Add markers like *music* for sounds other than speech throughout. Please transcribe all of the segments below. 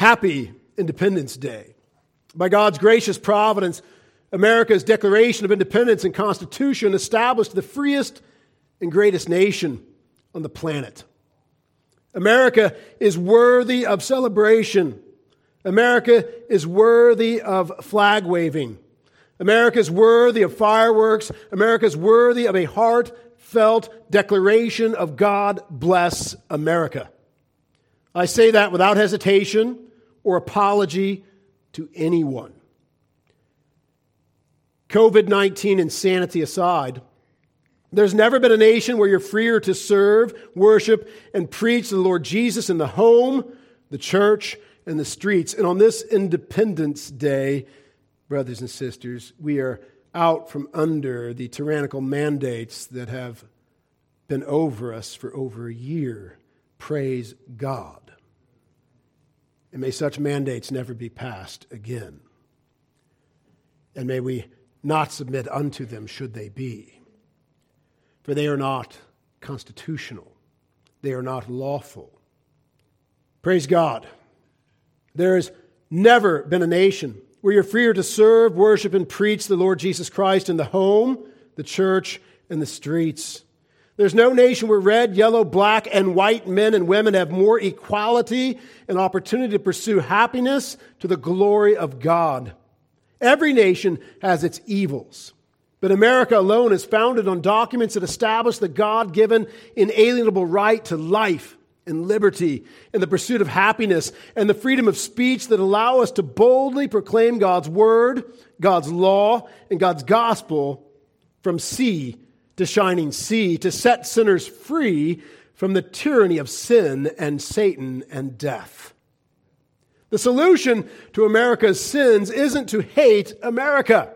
Happy Independence Day. By God's gracious providence, America's Declaration of Independence and Constitution established the freest and greatest nation on the planet. America is worthy of celebration. America is worthy of flag waving. America is worthy of fireworks. America is worthy of a heartfelt declaration of God bless America. I say that without hesitation or apology to anyone. COVID 19 insanity aside, there's never been a nation where you're freer to serve, worship, and preach the Lord Jesus in the home, the church, and the streets. And on this Independence Day, brothers and sisters, we are out from under the tyrannical mandates that have been over us for over a year. Praise God. And may such mandates never be passed again. And may we not submit unto them should they be for they are not constitutional, they are not lawful. Praise God. There has never been a nation where you're freer to serve, worship, and preach the Lord Jesus Christ in the home, the church, and the streets. There's no nation where red, yellow, black, and white men and women have more equality and opportunity to pursue happiness to the glory of God. Every nation has its evils. But America alone is founded on documents that establish the God given, inalienable right to life and liberty and the pursuit of happiness and the freedom of speech that allow us to boldly proclaim God's word, God's law, and God's gospel from sea to shining sea to set sinners free from the tyranny of sin and Satan and death. The solution to America's sins isn't to hate America.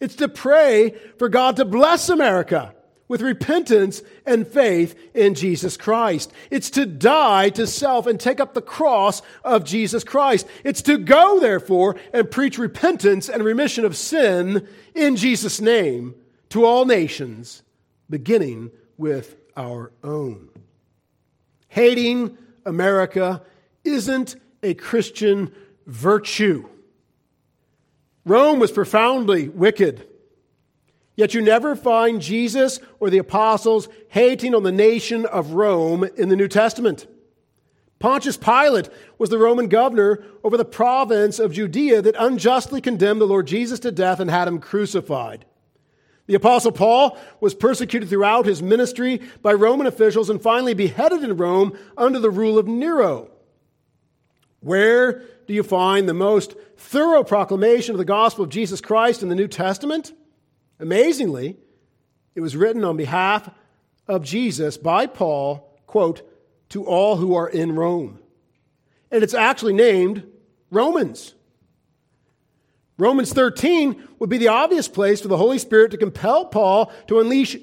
It's to pray for God to bless America with repentance and faith in Jesus Christ. It's to die to self and take up the cross of Jesus Christ. It's to go, therefore, and preach repentance and remission of sin in Jesus' name to all nations, beginning with our own. Hating America isn't a Christian virtue. Rome was profoundly wicked. Yet you never find Jesus or the apostles hating on the nation of Rome in the New Testament. Pontius Pilate was the Roman governor over the province of Judea that unjustly condemned the Lord Jesus to death and had him crucified. The apostle Paul was persecuted throughout his ministry by Roman officials and finally beheaded in Rome under the rule of Nero. Where do you find the most thorough proclamation of the gospel of Jesus Christ in the New Testament? Amazingly, it was written on behalf of Jesus by Paul, quote, to all who are in Rome. And it's actually named Romans. Romans 13 would be the obvious place for the Holy Spirit to compel Paul to unleash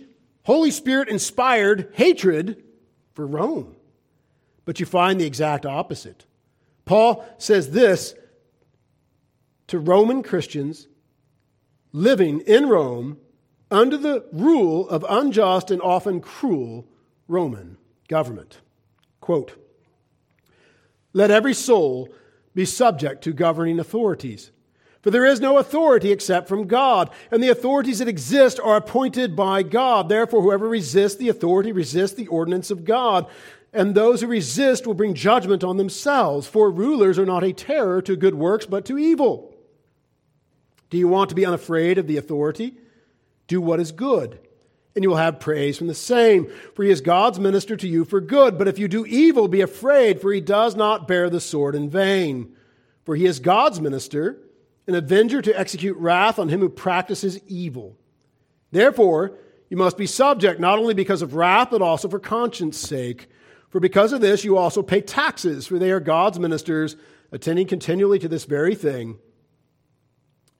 Holy Spirit inspired hatred for Rome. But you find the exact opposite. Paul says this to Roman Christians living in Rome under the rule of unjust and often cruel Roman government. Quote Let every soul be subject to governing authorities. For there is no authority except from God, and the authorities that exist are appointed by God. Therefore, whoever resists the authority resists the ordinance of God and those who resist will bring judgment on themselves, for rulers are not a terror to good works, but to evil. Do you want to be unafraid of the authority? Do what is good, and you will have praise from the same, for he is God's minister to you for good. But if you do evil, be afraid, for he does not bear the sword in vain. For he is God's minister, an avenger to execute wrath on him who practices evil. Therefore, you must be subject, not only because of wrath, but also for conscience sake. For because of this, you also pay taxes, for they are God's ministers, attending continually to this very thing.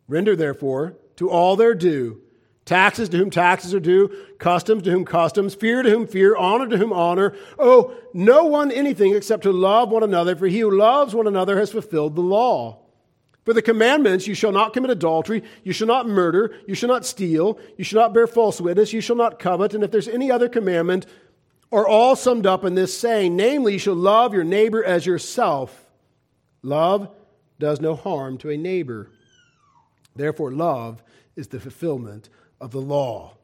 Render, therefore, to all their due taxes to whom taxes are due, customs to whom customs, fear to whom fear, honor to whom honor. Oh, no one anything except to love one another, for he who loves one another has fulfilled the law. For the commandments, you shall not commit adultery, you shall not murder, you shall not steal, you shall not bear false witness, you shall not covet, and if there's any other commandment, are all summed up in this saying namely, you shall love your neighbor as yourself. Love does no harm to a neighbor. Therefore, love is the fulfillment of the law.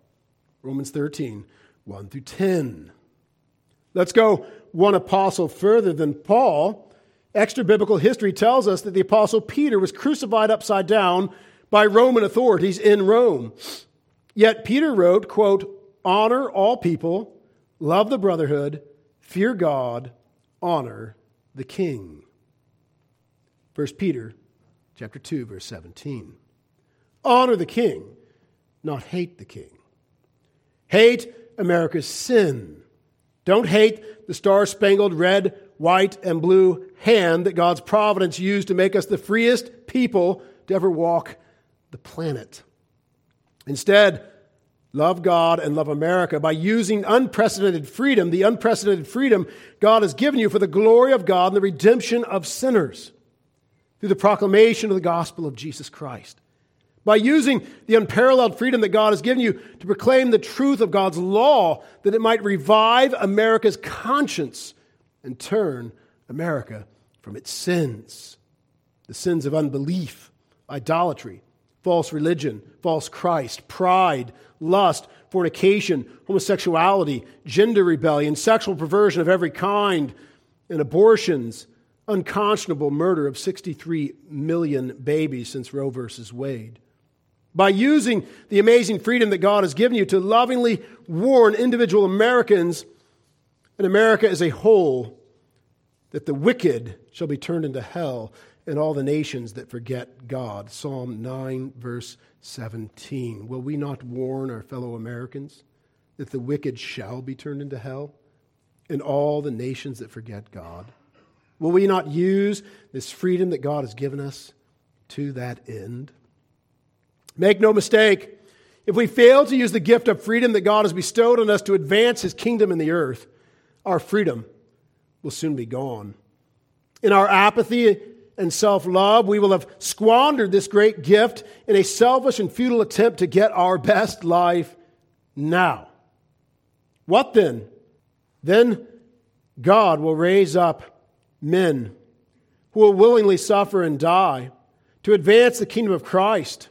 Romans 13, 1 through 10. Let's go one apostle further than Paul. Extra biblical history tells us that the apostle Peter was crucified upside down by Roman authorities in Rome. Yet Peter wrote, quote, honor all people, love the brotherhood, fear God, honor the king. 1 Peter chapter 2 verse 17. Honor the king, not hate the king. Hate America's sin. Don't hate the star-spangled red, white, and blue hand that God's providence used to make us the freest people to ever walk the planet. Instead, love God and love America by using unprecedented freedom, the unprecedented freedom God has given you for the glory of God and the redemption of sinners through the proclamation of the gospel of Jesus Christ. By using the unparalleled freedom that God has given you to proclaim the truth of God's law, that it might revive America's conscience and turn America from its sins the sins of unbelief, idolatry, false religion, false Christ, pride, lust, fornication, homosexuality, gender rebellion, sexual perversion of every kind, and abortions unconscionable murder of 63 million babies since Roe versus Wade. By using the amazing freedom that God has given you to lovingly warn individual Americans and America as a whole that the wicked shall be turned into hell and all the nations that forget God. Psalm 9, verse 17. Will we not warn our fellow Americans that the wicked shall be turned into hell and all the nations that forget God? Will we not use this freedom that God has given us to that end? Make no mistake, if we fail to use the gift of freedom that God has bestowed on us to advance his kingdom in the earth, our freedom will soon be gone. In our apathy and self love, we will have squandered this great gift in a selfish and futile attempt to get our best life now. What then? Then God will raise up men who will willingly suffer and die to advance the kingdom of Christ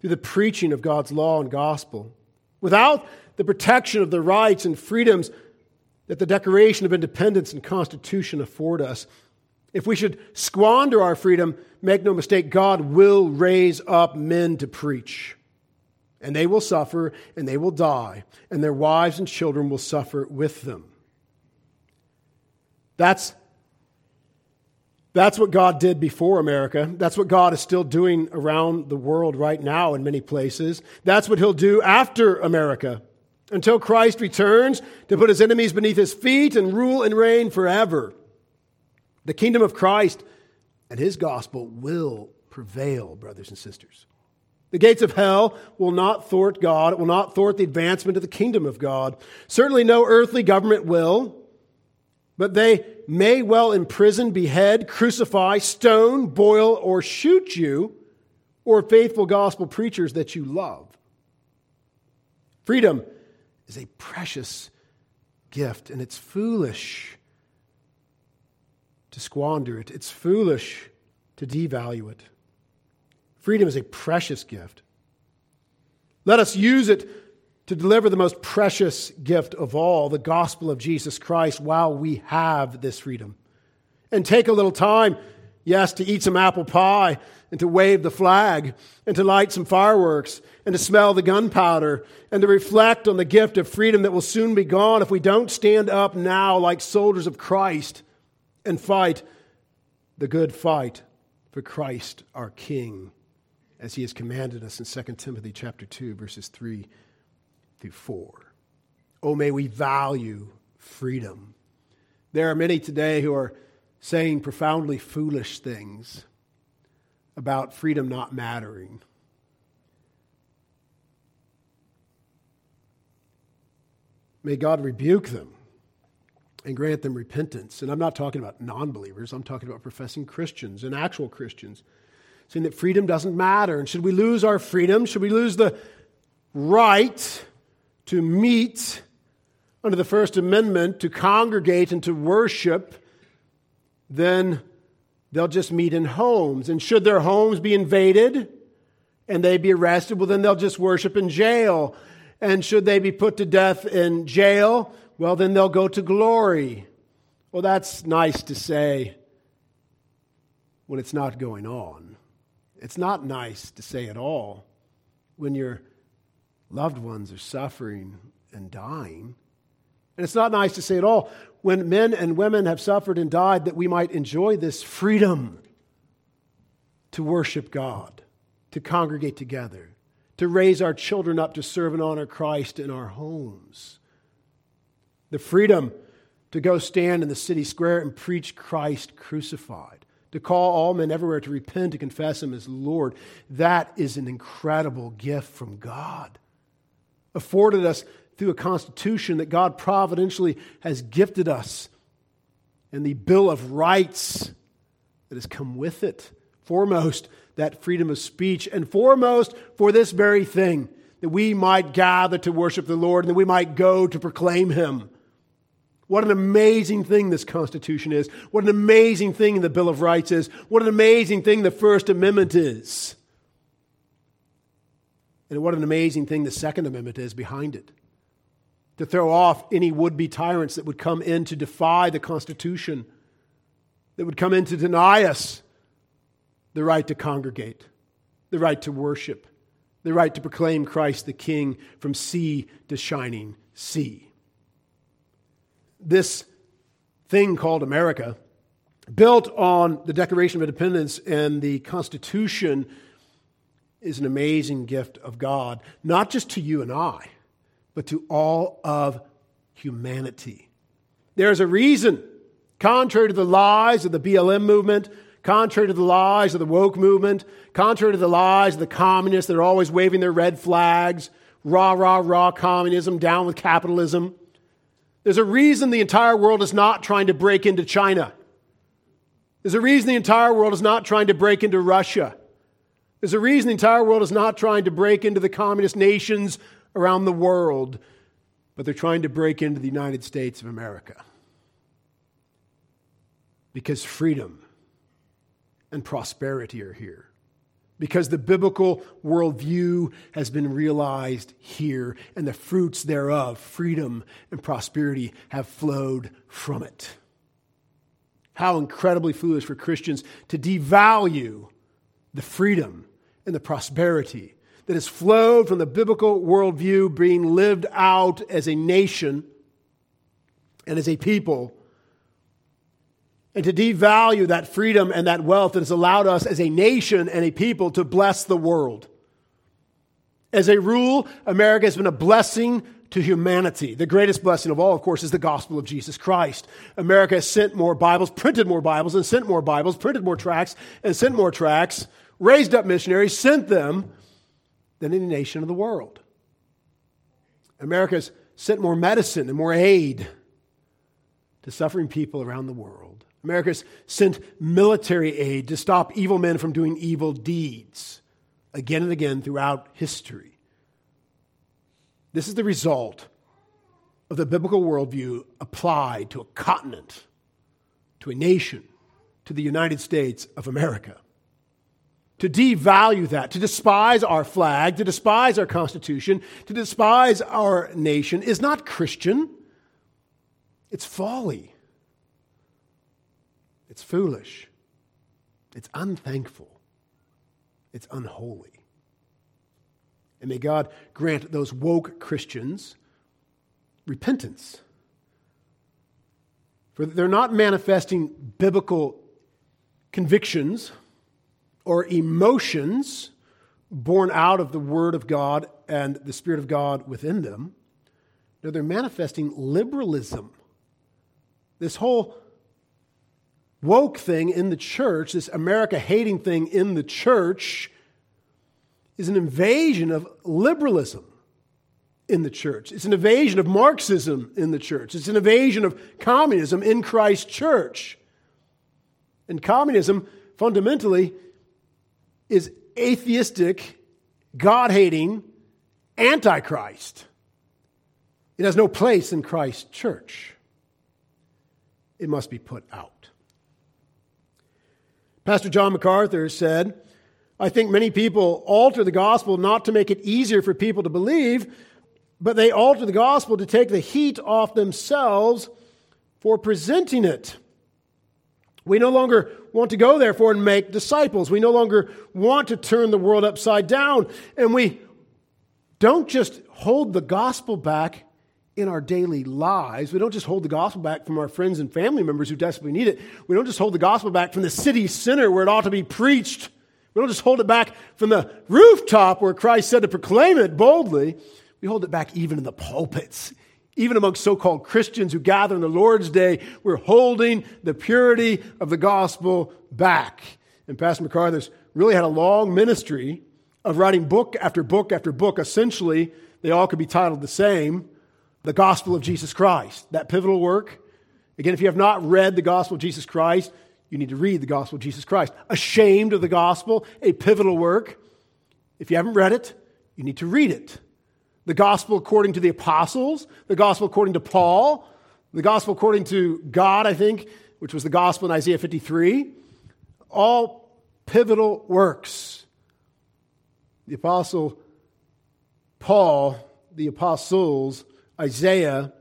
through the preaching of God's law and gospel. Without the protection of the rights and freedoms that the Declaration of Independence and Constitution afford us, if we should squander our freedom, make no mistake, God will raise up men to preach. And they will suffer and they will die, and their wives and children will suffer with them. That's that's what God did before America. That's what God is still doing around the world right now in many places. That's what He'll do after America until Christ returns to put His enemies beneath His feet and rule and reign forever. The kingdom of Christ and His gospel will prevail, brothers and sisters. The gates of hell will not thwart God. It will not thwart the advancement of the kingdom of God. Certainly, no earthly government will but they may well imprison, behead, crucify, stone, boil, or shoot you, or faithful gospel preachers that you love. Freedom is a precious gift, and it's foolish to squander it. It's foolish to devalue it. Freedom is a precious gift. Let us use it to deliver the most precious gift of all, the gospel of Jesus Christ, while we have this freedom. And take a little time, yes, to eat some apple pie and to wave the flag and to light some fireworks and to smell the gunpowder and to reflect on the gift of freedom that will soon be gone if we don't stand up now like soldiers of Christ and fight the good fight for Christ our King as he has commanded us in 2 Timothy chapter 2 verses 3 through 4. Oh, may we value freedom. There are many today who are saying profoundly foolish things about freedom not mattering. May God rebuke them and grant them repentance. And I'm not talking about non believers, I'm talking about professing Christians and actual Christians, saying that freedom doesn't matter. And should we lose our freedom? Should we lose the right to meet under the First Amendment, to congregate and to worship, then they'll just meet in homes. And should their homes be invaded and they be arrested, well, then they'll just worship in jail. And should they be put to death in jail, well, then they'll go to glory. Well, that's nice to say when it's not going on. It's not nice to say at all when your loved ones are suffering and dying. And it's not nice to say at all when men and women have suffered and died that we might enjoy this freedom to worship God, to congregate together, to raise our children up to serve and honor Christ in our homes. The freedom to go stand in the city square and preach Christ crucified, to call all men everywhere to repent, to confess Him as Lord. That is an incredible gift from God, afforded us through a constitution that God providentially has gifted us and the Bill of Rights that has come with it. Foremost, that freedom of speech, and foremost, for this very thing, that we might gather to worship the Lord and that we might go to proclaim Him. What an amazing thing this Constitution is. What an amazing thing the Bill of Rights is. What an amazing thing the First Amendment is. And what an amazing thing the Second Amendment is behind it to throw off any would be tyrants that would come in to defy the Constitution, that would come in to deny us the right to congregate, the right to worship, the right to proclaim Christ the King from sea to shining sea. This thing called America, built on the Declaration of Independence and the Constitution, is an amazing gift of God, not just to you and I but to all of humanity. There's a reason, contrary to the lies of the BLM movement, contrary to the lies of the woke movement, contrary to the lies of the communists that are always waving their red flags, rah, rah, rah, communism, down with capitalism. There's a reason the entire world is not trying to break into China. There's a reason the entire world is not trying to break into Russia. There's a reason the entire world is not trying to break into the communist nations around the world, but they're trying to break into the United States of America. Because freedom and prosperity are here. Because the biblical worldview has been realized here, and the fruits thereof, freedom and prosperity, have flowed from it. How incredibly foolish for Christians to devalue the freedom and the prosperity that has flowed from the biblical worldview being lived out as a nation and as a people. And to devalue that freedom and that wealth that has allowed us as a nation and a people to bless the world. As a rule, America has been a blessing to humanity. The greatest blessing of all, of course, is the gospel of Jesus Christ. America has sent more Bibles, printed more Bibles, and sent more Bibles, printed more tracts, and sent more tracts, raised up missionaries, sent them than any nation of the world. America's sent more medicine and more aid to suffering people around the world. America's sent military aid to stop evil men from doing evil deeds again and again throughout history. This is the result of the biblical worldview applied to a continent, to a nation, to the United States of America to devalue that, to despise our flag, to despise our Constitution, to despise our nation is not Christian. It's folly. It's foolish. It's unthankful. It's unholy. And may God grant those woke Christians repentance. For they're not manifesting biblical convictions or emotions born out of the Word of God and the Spirit of God within them. No, they're manifesting liberalism. This whole woke thing in the church, this America hating thing in the church, is an invasion of liberalism in the church. It's an invasion of Marxism in the church. It's an invasion of communism in Christ's church. And communism, fundamentally, is atheistic, God hating, antichrist. It has no place in Christ's church. It must be put out. Pastor John MacArthur said, I think many people alter the gospel not to make it easier for people to believe, but they alter the gospel to take the heat off themselves for presenting it. We no longer want to go, therefore, and make disciples. We no longer want to turn the world upside down. And we don't just hold the gospel back in our daily lives. We don't just hold the gospel back from our friends and family members who desperately need it. We don't just hold the gospel back from the city center where it ought to be preached. We don't just hold it back from the rooftop where Christ said to proclaim it boldly. We hold it back even in the pulpits. Even among so called Christians who gather on the Lord's Day, we're holding the purity of the gospel back. And Pastor MacArthur's really had a long ministry of writing book after book after book. Essentially, they all could be titled the same The Gospel of Jesus Christ. That pivotal work. Again, if you have not read the Gospel of Jesus Christ, you need to read the Gospel of Jesus Christ. Ashamed of the Gospel, a pivotal work. If you haven't read it, you need to read it the gospel according to the apostles, the gospel according to Paul, the gospel according to God, I think, which was the gospel in Isaiah 53. All pivotal works. The apostle Paul, the apostles, Isaiah,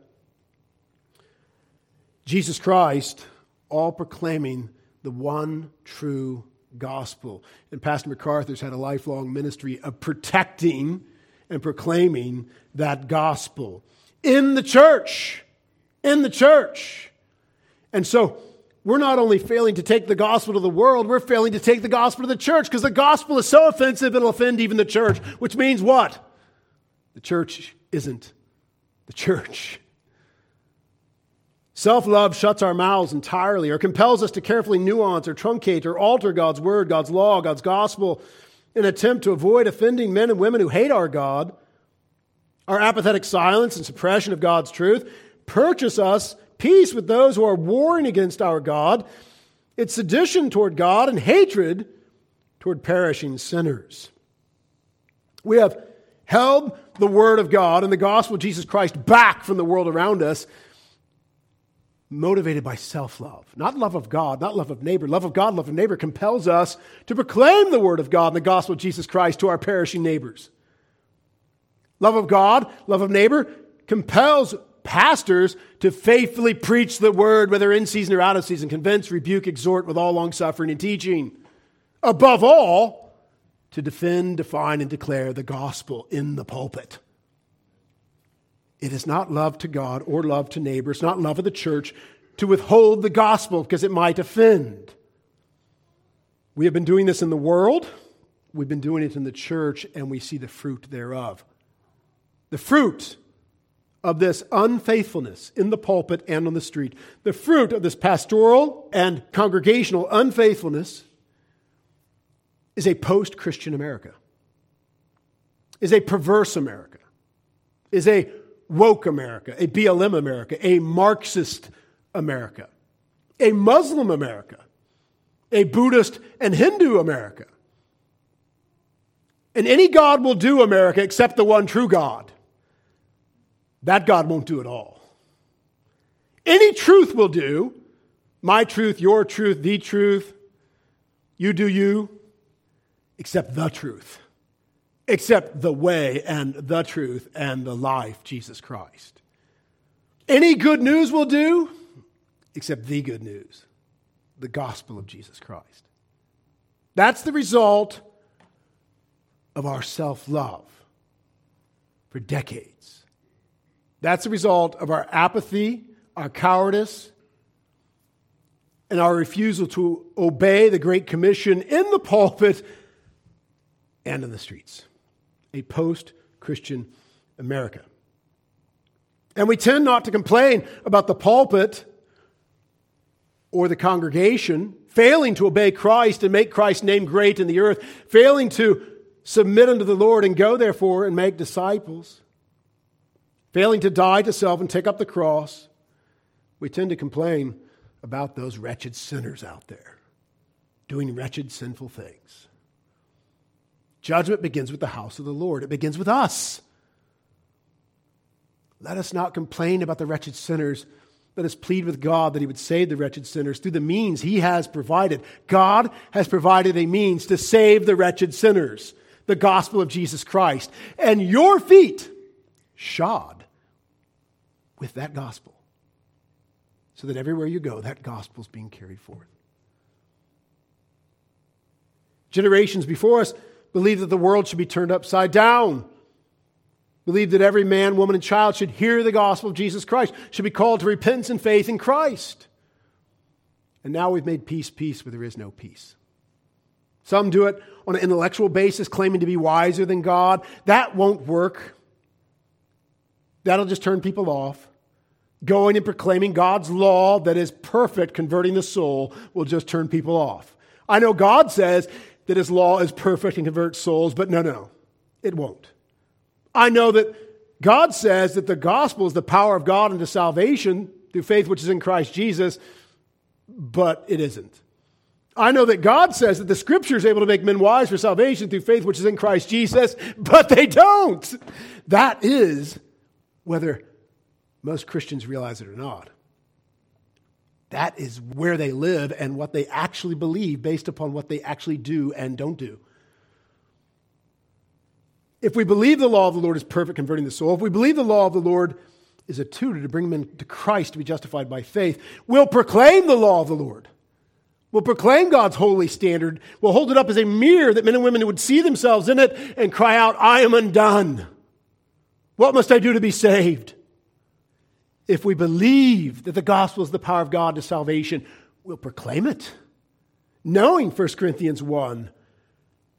Jesus Christ, all proclaiming the one true gospel. And Pastor MacArthur's had a lifelong ministry of protecting and proclaiming that gospel in the church. In the church. And so we're not only failing to take the gospel to the world, we're failing to take the gospel to the church because the gospel is so offensive it'll offend even the church, which means what? The church isn't the church. Self love shuts our mouths entirely or compels us to carefully nuance or truncate or alter God's word, God's law, God's gospel in an attempt to avoid offending men and women who hate our God, our apathetic silence and suppression of God's truth purchase us peace with those who are warring against our God. It's sedition toward God and hatred toward perishing sinners. We have held the Word of God and the gospel of Jesus Christ back from the world around us motivated by self love. Not love of God, not love of neighbor. Love of God, love of neighbor compels us to proclaim the word of God and the gospel of Jesus Christ to our perishing neighbors. Love of God, love of neighbor compels pastors to faithfully preach the word, whether in season or out of season, convince, rebuke, exhort with all long suffering and teaching. Above all, to defend, define, and declare the gospel in the pulpit. It is not love to God or love to neighbor. It's not love of the church to withhold the gospel because it might offend. We have been doing this in the world, we've been doing it in the church, and we see the fruit thereof. The fruit of this unfaithfulness in the pulpit and on the street, the fruit of this pastoral and congregational unfaithfulness is a post Christian America, is a perverse America, is a woke America, a BLM America, a Marxist America, a Muslim America, a Buddhist and Hindu America. And any God will do America except the one true God. That God won't do it all. Any truth will do. My truth, your truth, the truth. You do you, except the truth except the way and the truth and the life, Jesus Christ. Any good news will do, except the good news, the gospel of Jesus Christ. That's the result of our self love for decades. That's the result of our apathy, our cowardice, and our refusal to obey the Great Commission in the pulpit and in the streets a post Christian America. And we tend not to complain about the pulpit or the congregation failing to obey Christ and make Christ's name great in the earth, failing to submit unto the Lord and go, therefore, and make disciples, failing to die to self and take up the cross. We tend to complain about those wretched sinners out there doing wretched, sinful things. Judgment begins with the house of the Lord, it begins with us. Let us not complain about the wretched sinners let us plead with God that He would save the wretched sinners through the means He has provided. God has provided a means to save the wretched sinners, the gospel of Jesus Christ. And your feet shod with that gospel, so that everywhere you go, that gospel is being carried forth. Generations before us believed that the world should be turned upside down believed that every man, woman, and child should hear the gospel of Jesus Christ, should be called to repentance and faith in Christ. And now we've made peace peace where there is no peace. Some do it on an intellectual basis, claiming to be wiser than God. That won't work. That'll just turn people off. Going and proclaiming God's law that is perfect, converting the soul, will just turn people off. I know God says that His law is perfect and converts souls, but no, no, it won't. I know that God says that the gospel is the power of God unto salvation through faith which is in Christ Jesus, but it isn't. I know that God says that the scripture is able to make men wise for salvation through faith which is in Christ Jesus, but they don't. That is whether most Christians realize it or not. That is where they live and what they actually believe based upon what they actually do and don't do. If we believe the law of the Lord is perfect, converting the soul, if we believe the law of the Lord is a tutor to bring men to Christ to be justified by faith, we'll proclaim the law of the Lord. We'll proclaim God's holy standard. We'll hold it up as a mirror that men and women would see themselves in it and cry out, I am undone. What must I do to be saved? If we believe that the gospel is the power of God to salvation, we'll proclaim it. Knowing 1 Corinthians 1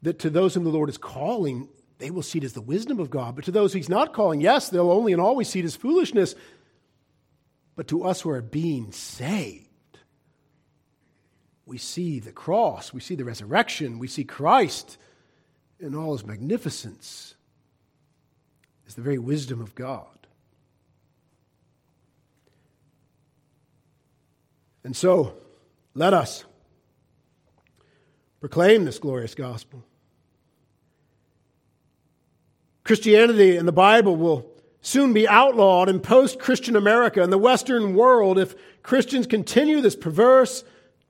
that to those whom the Lord is calling, they will see it as the wisdom of God. But to those he's not calling, yes, they'll only and always see it as foolishness. But to us who are being saved, we see the cross, we see the resurrection, we see Christ in all his magnificence as the very wisdom of God. And so, let us proclaim this glorious gospel. Christianity and the Bible will soon be outlawed in post Christian America and the Western world if Christians continue this perverse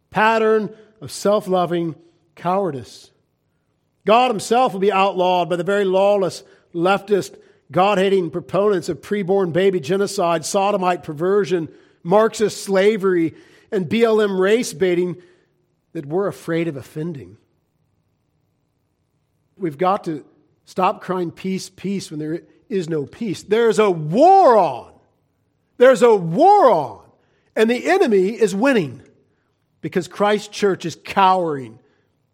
pattern of self loving cowardice. God Himself will be outlawed by the very lawless, leftist, God hating proponents of preborn baby genocide, sodomite perversion, Marxist slavery, and BLM race baiting that we're afraid of offending. We've got to Stop crying peace, peace when there is no peace. There's a war on. There's a war on. And the enemy is winning because Christ's church is cowering.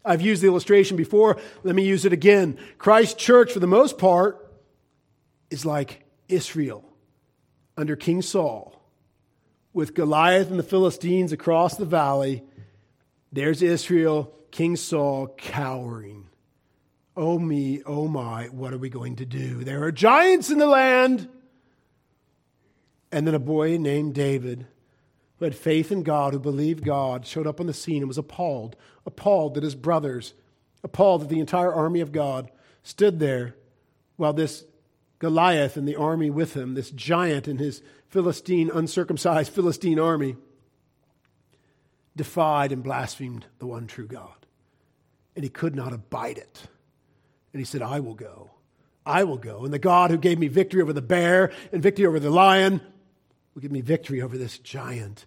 I've used the illustration before. Let me use it again. Christ's church, for the most part, is like Israel under King Saul with Goliath and the Philistines across the valley. There's Israel, King Saul, cowering. Oh me, oh my, what are we going to do? There are giants in the land. And then a boy named David, who had faith in God, who believed God, showed up on the scene and was appalled. Appalled that his brothers, appalled that the entire army of God stood there while this Goliath and the army with him, this giant and his Philistine, uncircumcised Philistine army, defied and blasphemed the one true God. And he could not abide it. And he said, I will go. I will go. And the God who gave me victory over the bear and victory over the lion will give me victory over this giant.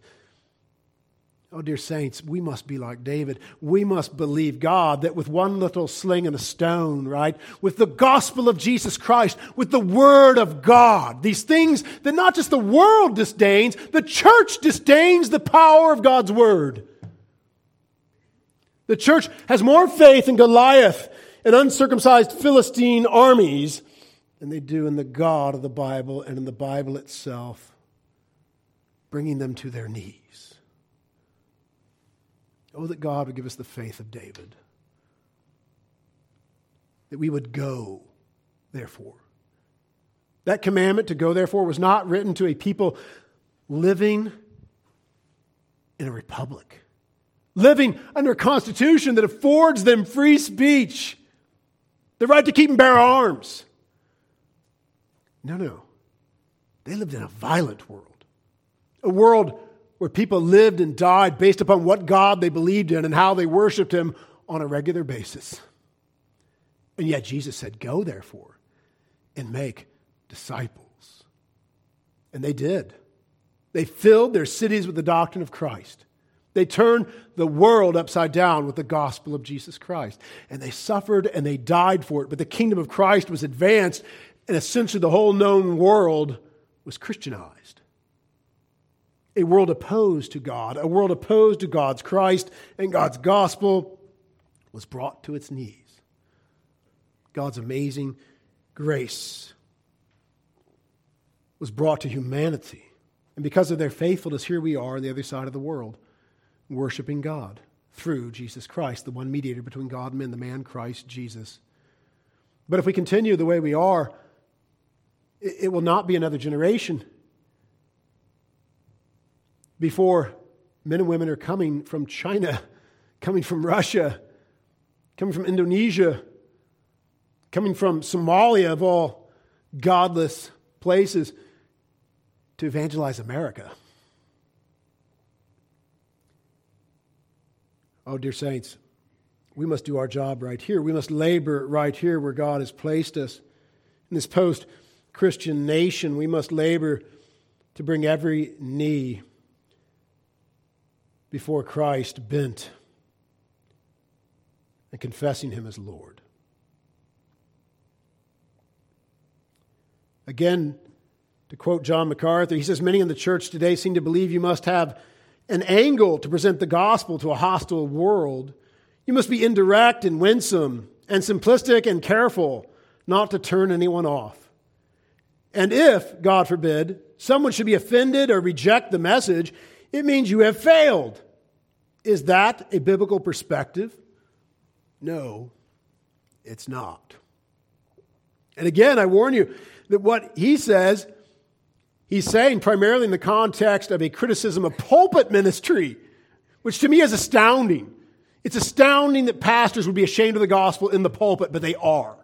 Oh, dear saints, we must be like David. We must believe God that with one little sling and a stone, right? With the gospel of Jesus Christ, with the word of God, these things that not just the world disdains, the church disdains the power of God's word. The church has more faith in Goliath and uncircumcised Philistine armies than they do in the God of the Bible and in the Bible itself, bringing them to their knees. Oh, that God would give us the faith of David, that we would go, therefore. That commandment to go, therefore, was not written to a people living in a republic, living under a constitution that affords them free speech the right to keep and bear arms. No, no. They lived in a violent world, a world where people lived and died based upon what God they believed in and how they worshiped Him on a regular basis. And yet Jesus said, Go therefore and make disciples. And they did. They filled their cities with the doctrine of Christ. They turned the world upside down with the gospel of Jesus Christ. And they suffered and they died for it. But the kingdom of Christ was advanced, and essentially the whole known world was Christianized. A world opposed to God, a world opposed to God's Christ and God's gospel was brought to its knees. God's amazing grace was brought to humanity. And because of their faithfulness, here we are on the other side of the world worshiping God through Jesus Christ, the one mediator between God and men, the man Christ Jesus. But if we continue the way we are, it will not be another generation before men and women are coming from China, *laughs* coming from Russia, coming from Indonesia, coming from Somalia, of all godless places, to evangelize America. Oh, dear saints, we must do our job right here. We must labor right here where God has placed us. In this post Christian nation, we must labor to bring every knee before Christ bent and confessing Him as Lord. Again, to quote John MacArthur, he says, Many in the church today seem to believe you must have an angle to present the gospel to a hostile world. You must be indirect and winsome and simplistic and careful not to turn anyone off. And if, God forbid, someone should be offended or reject the message, it means you have failed. Is that a biblical perspective? No, it's not. And again, I warn you that what he says He's saying primarily in the context of a criticism of pulpit ministry, which to me is astounding. It's astounding that pastors would be ashamed of the gospel in the pulpit, but they are.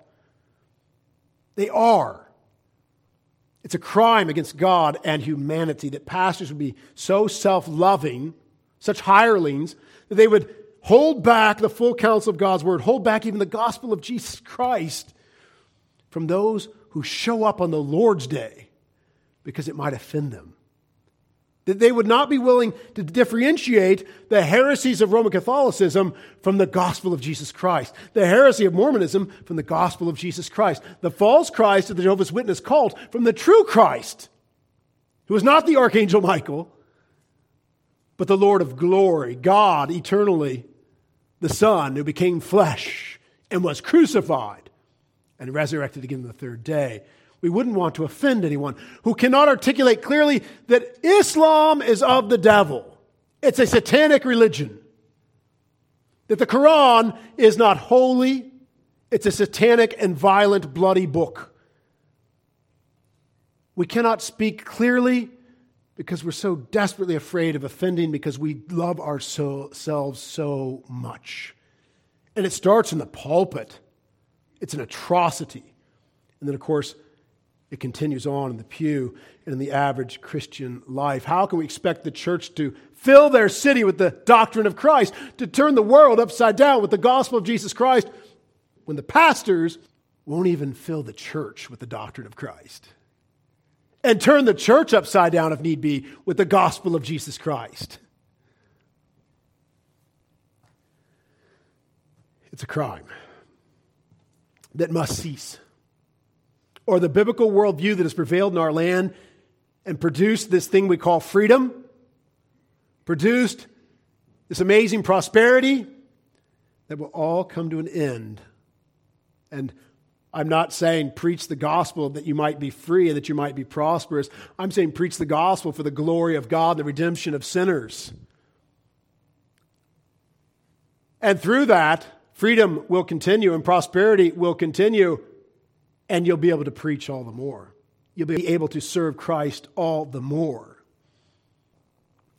They are. It's a crime against God and humanity that pastors would be so self loving, such hirelings, that they would hold back the full counsel of God's word, hold back even the gospel of Jesus Christ from those who show up on the Lord's day because it might offend them. That they would not be willing to differentiate the heresies of Roman Catholicism from the gospel of Jesus Christ, the heresy of Mormonism from the gospel of Jesus Christ, the false Christ of the Jehovah's Witness cult from the true Christ, who is not the Archangel Michael, but the Lord of glory, God eternally, the Son who became flesh and was crucified and resurrected again the third day we wouldn't want to offend anyone who cannot articulate clearly that Islam is of the devil. It's a satanic religion. That the Quran is not holy, it's a satanic and violent, bloody book. We cannot speak clearly because we're so desperately afraid of offending because we love ourselves so much. And it starts in the pulpit. It's an atrocity. And then, of course, it continues on in the pew and in the average Christian life. How can we expect the church to fill their city with the doctrine of Christ, to turn the world upside down with the gospel of Jesus Christ, when the pastors won't even fill the church with the doctrine of Christ? And turn the church upside down, if need be, with the gospel of Jesus Christ. It's a crime that must cease or the biblical worldview that has prevailed in our land and produced this thing we call freedom, produced this amazing prosperity that will all come to an end. And I'm not saying preach the gospel that you might be free and that you might be prosperous. I'm saying preach the gospel for the glory of God, and the redemption of sinners. And through that, freedom will continue and prosperity will continue and you'll be able to preach all the more. You'll be able to serve Christ all the more.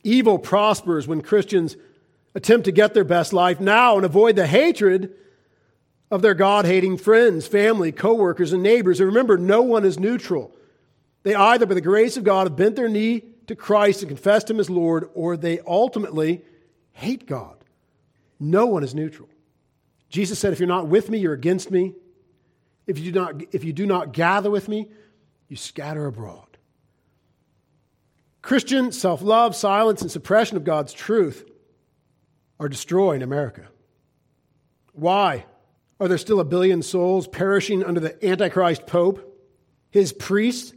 Evil prospers when Christians attempt to get their best life now and avoid the hatred of their God hating friends, family, coworkers, and neighbors. And remember, no one is neutral. They either, by the grace of God, have bent their knee to Christ and confessed Him as Lord, or they ultimately hate God. No one is neutral. Jesus said, If you're not with me, you're against me. If you do not, if you do not gather with me, you scatter abroad. Christian self love, silence, and suppression of God's truth are destroying America. Why? Are there still a billion souls perishing under the Antichrist Pope, his priests,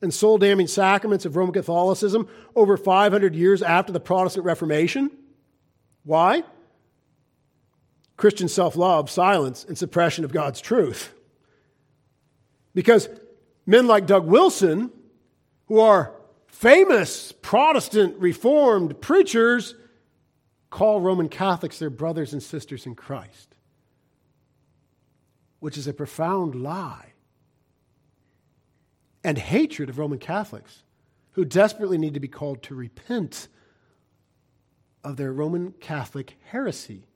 and soul damning sacraments of Roman Catholicism over 500 years after the Protestant Reformation? Why? Christian self love, silence, and suppression of God's truth. Because men like Doug Wilson, who are famous Protestant Reformed preachers, call Roman Catholics their brothers and sisters in Christ, which is a profound lie and hatred of Roman Catholics who desperately need to be called to repent of their Roman Catholic heresy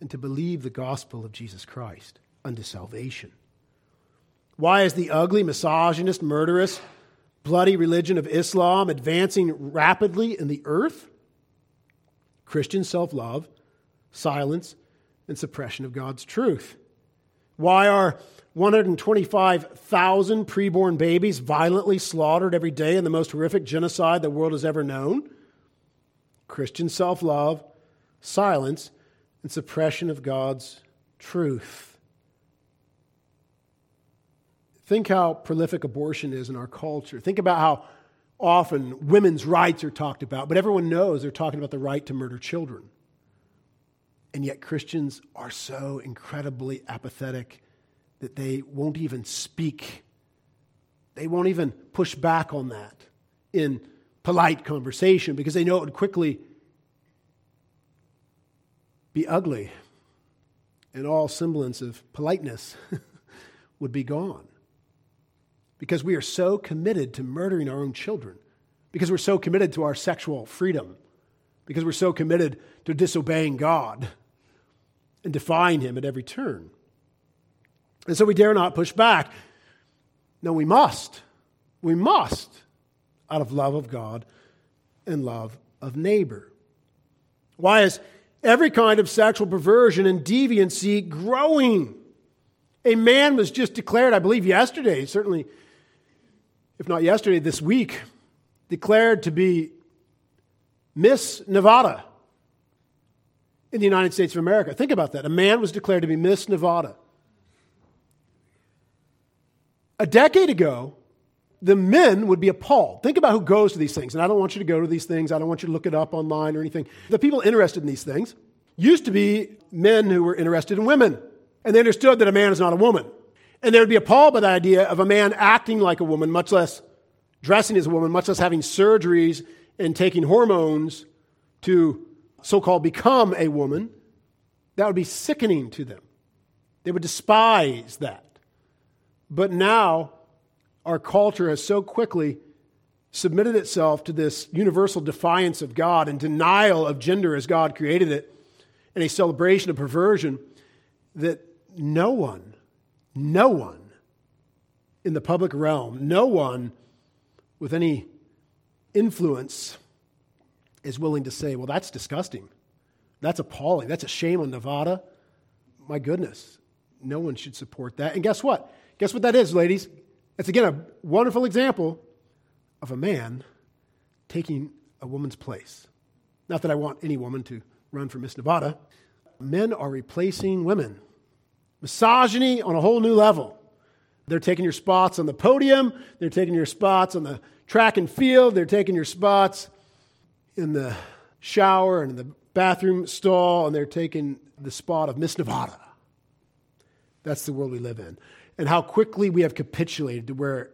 and to believe the gospel of Jesus Christ unto salvation. Why is the ugly, misogynist, murderous, bloody religion of Islam advancing rapidly in the earth? Christian self love, silence, and suppression of God's truth. Why are 125,000 preborn babies violently slaughtered every day in the most horrific genocide the world has ever known? Christian self love, silence, and suppression of God's truth. Think how prolific abortion is in our culture. Think about how often women's rights are talked about, but everyone knows they're talking about the right to murder children. And yet Christians are so incredibly apathetic that they won't even speak. They won't even push back on that in polite conversation because they know it would quickly be ugly and all semblance of politeness *laughs* would be gone. Because we are so committed to murdering our own children, because we're so committed to our sexual freedom, because we're so committed to disobeying God and defying Him at every turn. And so we dare not push back. No, we must. We must, out of love of God and love of neighbor. Why is every kind of sexual perversion and deviancy growing. A man was just declared, I believe yesterday, certainly, if not yesterday, this week, declared to be Miss Nevada in the United States of America. Think about that. A man was declared to be Miss Nevada. A decade ago, the men would be appalled. Think about who goes to these things. And I don't want you to go to these things. I don't want you to look it up online or anything. The people interested in these things used to be men who were interested in women. And they understood that a man is not a woman. And they would be appalled by the idea of a man acting like a woman, much less dressing as a woman, much less having surgeries and taking hormones to so called become a woman. That would be sickening to them. They would despise that. But now, our culture has so quickly submitted itself to this universal defiance of God and denial of gender as God created it, and a celebration of perversion that no one, no one in the public realm, no one with any influence is willing to say, well, that's disgusting. That's appalling. That's a shame on Nevada. My goodness, no one should support that. And guess what? Guess what that is, ladies? It's again a wonderful example of a man taking a woman's place. Not that I want any woman to run for Miss Nevada. Men are replacing women. Misogyny on a whole new level. They're taking your spots on the podium, they're taking your spots on the track and field, they're taking your spots in the shower and in the bathroom stall, and they're taking the spot of Miss Nevada. That's the world we live in and how quickly we have capitulated to where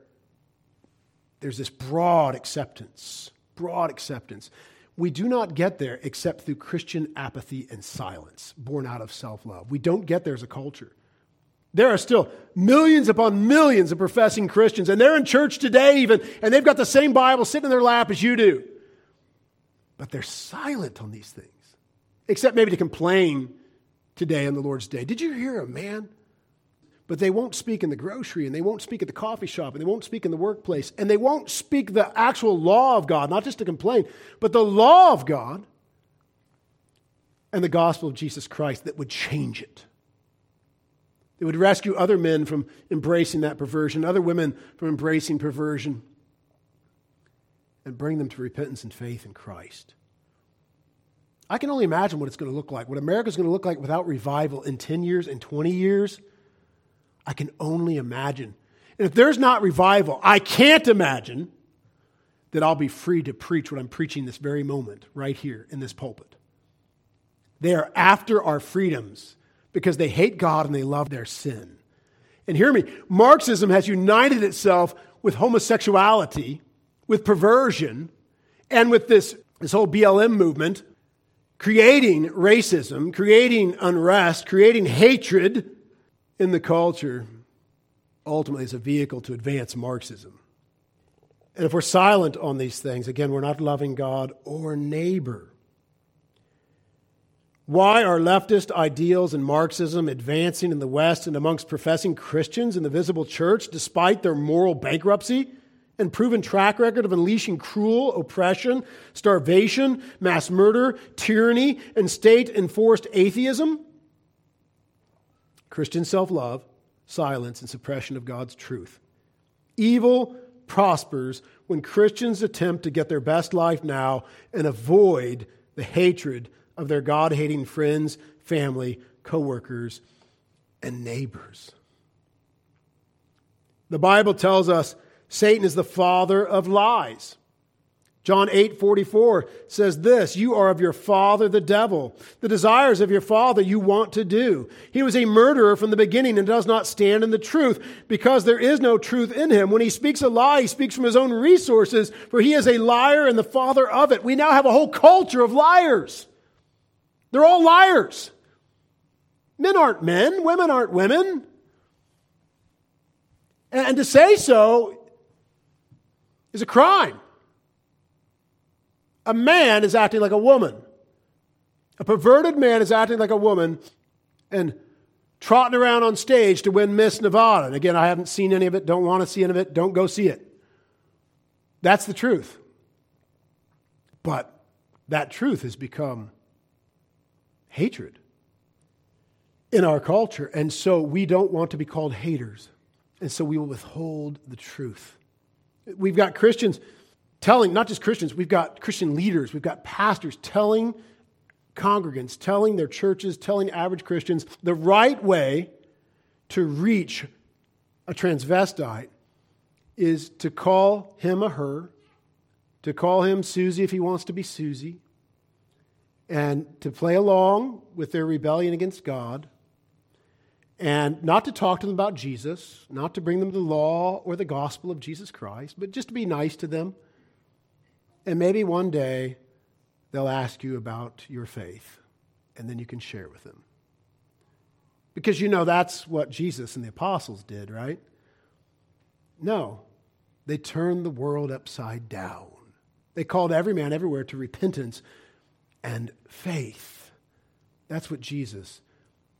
there's this broad acceptance, broad acceptance. We do not get there except through Christian apathy and silence, born out of self love. We don't get there as a culture. There are still millions upon millions of professing Christians, and they're in church today, even, and they've got the same Bible sitting in their lap as you do. But they're silent on these things, except maybe to complain today on the Lord's day. Did you hear a man but they won't speak in the grocery, and they won't speak at the coffee shop, and they won't speak in the workplace, and they won't speak the actual law of God, not just to complain, but the law of God and the gospel of Jesus Christ that would change it. It would rescue other men from embracing that perversion, other women from embracing perversion, and bring them to repentance and faith in Christ. I can only imagine what it's going to look like, what America's going to look like without revival in 10 years and 20 years. I can only imagine. And if there's not revival, I can't imagine that I'll be free to preach what I'm preaching this very moment, right here in this pulpit. They are after our freedoms because they hate God and they love their sin. And hear me Marxism has united itself with homosexuality, with perversion, and with this, this whole BLM movement, creating racism, creating unrest, creating hatred in the culture, ultimately as a vehicle to advance Marxism. And if we're silent on these things, again, we're not loving God or neighbor. Why are leftist ideals and Marxism advancing in the West and amongst professing Christians in the visible church despite their moral bankruptcy and proven track record of unleashing cruel oppression, starvation, mass murder, tyranny, and state enforced atheism? Christian self love, silence, and suppression of God's truth. Evil prospers when Christians attempt to get their best life now and avoid the hatred of their God hating friends, family, coworkers, and neighbors. The Bible tells us Satan is the father of lies. John 8 44 says this You are of your father, the devil. The desires of your father you want to do. He was a murderer from the beginning and does not stand in the truth because there is no truth in him. When he speaks a lie, he speaks from his own resources, for he is a liar and the father of it. We now have a whole culture of liars. They're all liars. Men aren't men, women aren't women. And to say so is a crime. A man is acting like a woman. A perverted man is acting like a woman and trotting around on stage to win Miss Nevada. And again, I haven't seen any of it, don't want to see any of it, don't go see it. That's the truth. But that truth has become hatred in our culture. And so we don't want to be called haters. And so we will withhold the truth. We've got Christians telling, not just Christians, we've got Christian leaders, we've got pastors telling congregants, telling their churches, telling average Christians the right way to reach a transvestite is to call him a her, to call him Susie if he wants to be Susie, and to play along with their rebellion against God, and not to talk to them about Jesus, not to bring them the law or the gospel of Jesus Christ, but just to be nice to them. And maybe one day they'll ask you about your faith, and then you can share with them. Because you know that's what Jesus and the apostles did, right? No, they turned the world upside down. They called every man everywhere to repentance and faith. That's what Jesus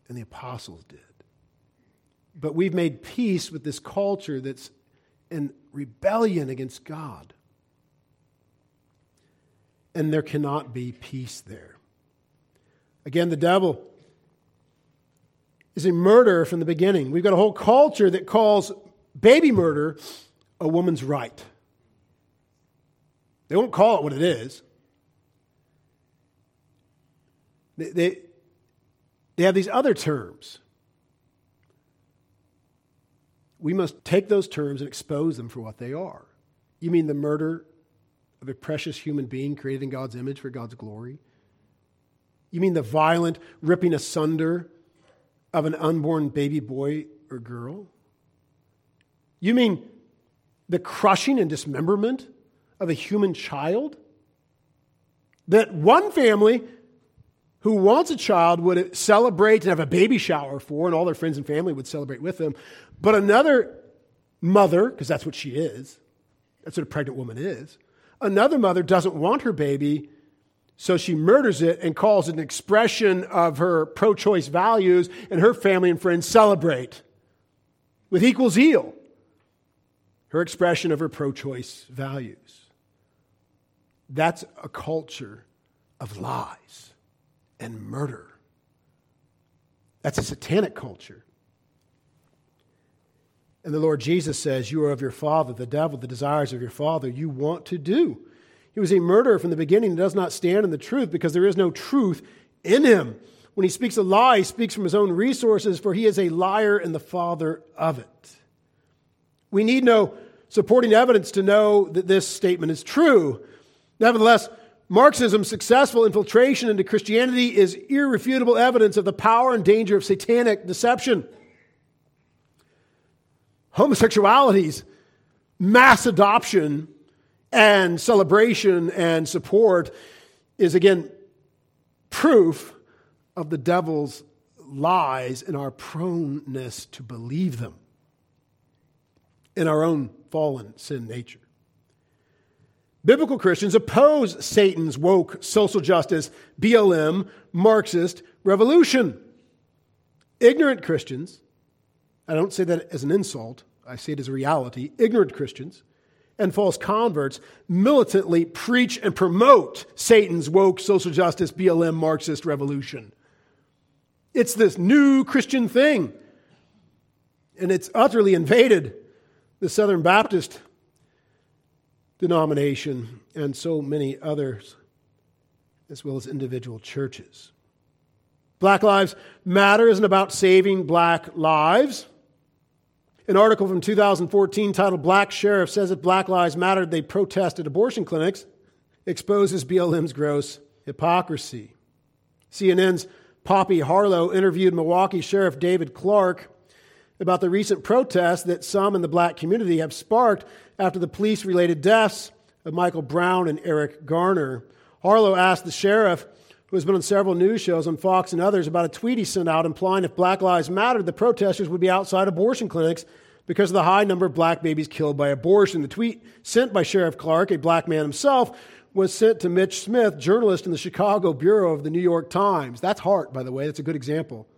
and the apostles did. But we've made peace with this culture that's in rebellion against God. And there cannot be peace there. Again, the devil is a murderer from the beginning. We've got a whole culture that calls baby murder a woman's right. They won't call it what it is. They, they, they have these other terms. We must take those terms and expose them for what they are. You mean the murder of a precious human being created in God's image for God's glory? You mean the violent ripping asunder of an unborn baby boy or girl? You mean the crushing and dismemberment of a human child? That one family who wants a child would celebrate and have a baby shower for, and all their friends and family would celebrate with them. But another mother, because that's what she is, that's what a pregnant woman is, another mother doesn't want her baby, so she murders it and calls it an expression of her pro choice values, and her family and friends celebrate. with equal zeal her expression of her pro choice values. That's a culture of lies and murder. That's a satanic culture. And the Lord Jesus says, You are of your father, the devil, the desires of your father you want to do. He was a murderer from the beginning and does not stand in the truth because there is no truth in him. When he speaks a lie, he speaks from his own resources, for he is a liar and the father of it. We need no supporting evidence to know that this statement is true. Nevertheless, Marxism's successful infiltration into Christianity is irrefutable evidence of the power and danger of satanic deception. Homosexuality's mass adoption and celebration and support is again proof of the devil's lies and our proneness to believe them in our own fallen sin nature. Biblical Christians oppose Satan's woke social justice, BLM, Marxist revolution. Ignorant Christians, I don't say that as an insult, I say it as a reality, ignorant Christians and false converts militantly preach and promote Satan's woke social justice, BLM, Marxist revolution. It's this new Christian thing. And it's utterly invaded the Southern Baptist denomination and so many others, as well as individual churches. Black Lives Matter isn't about saving black lives. An article from 2014 titled Black Sheriff Says If Black Lives Matter, They Protest at Abortion Clinics exposes BLM's gross hypocrisy. CNN's Poppy Harlow interviewed Milwaukee Sheriff David Clarke about the recent protests that some in the black community have sparked after the police related deaths of Michael Brown and Eric Garner. Harlow asked the sheriff, who has been on several news shows on Fox and others, about a tweet he sent out implying if Black Lives Mattered, the protesters would be outside abortion clinics because of the high number of black babies killed by abortion. The tweet sent by Sheriff Clarke, a black man himself, was sent to Mitch Smith, journalist in the Chicago Bureau of the New York Times. That's heart, by the way. That's a good example.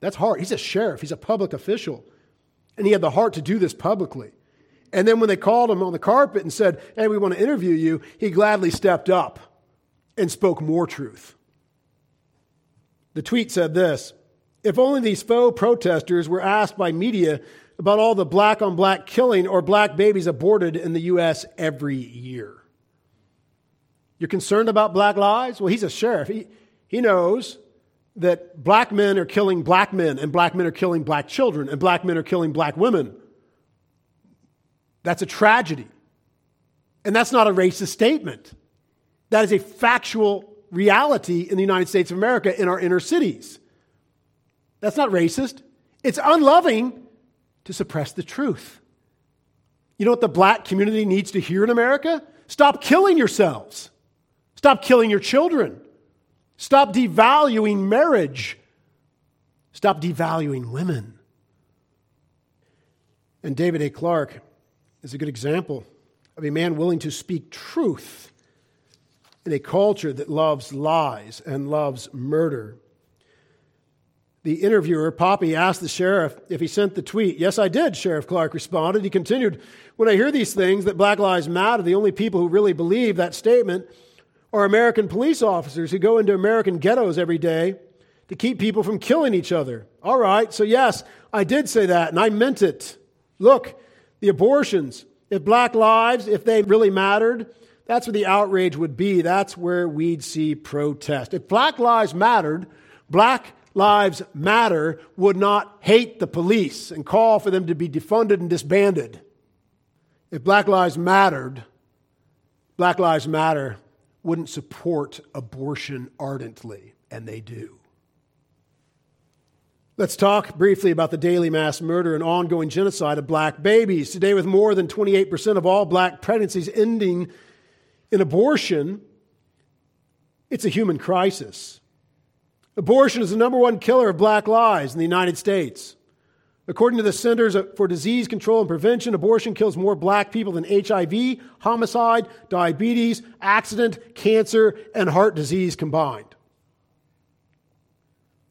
That's heart. He's a sheriff, he's a public official. And he had the heart to do this publicly. And then when they called him on the carpet and said, Hey, we want to interview you, he gladly stepped up and spoke more truth. The tweet said this If only these faux protesters were asked by media about all the black on black killing or black babies aborted in the U.S. every year. You're concerned about black lives? Well, he's a sheriff. He, he knows that black men are killing black men, and black men are killing black children, and black men are killing black women. That's a tragedy. And that's not a racist statement. That is a factual reality in the United States of America in our inner cities. That's not racist. It's unloving to suppress the truth. You know what the black community needs to hear in America? Stop killing yourselves. Stop killing your children. Stop devaluing marriage. Stop devaluing women. And David A. Clarke is a good example of a man willing to speak truth in a culture that loves lies and loves murder the interviewer, Poppy, asked the sheriff if he sent the tweet. Yes, I did, Sheriff Clarke responded. He continued, When I hear these things, that Black Lives Matter, the only people who really believe that statement are American police officers who go into American ghettos every day to keep people from killing each other. All right, so yes, I did say that, and I meant it. Look, the abortions, if black lives, if they really mattered, that's where the outrage would be. That's where we'd see protest. If black lives mattered, black Lives Matter would not hate the police and call for them to be defunded and disbanded. If Black Lives Mattered, Black Lives Matter wouldn't support abortion ardently, and they do. Let's talk briefly about the daily mass murder and ongoing genocide of black babies. Today, with more than 28% of all black pregnancies ending in abortion, it's a human crisis. Abortion is the number one killer of black lives in the United States. According to the Centers for Disease Control and Prevention, abortion kills more black people than HIV, homicide, diabetes, accident, cancer, and heart disease combined.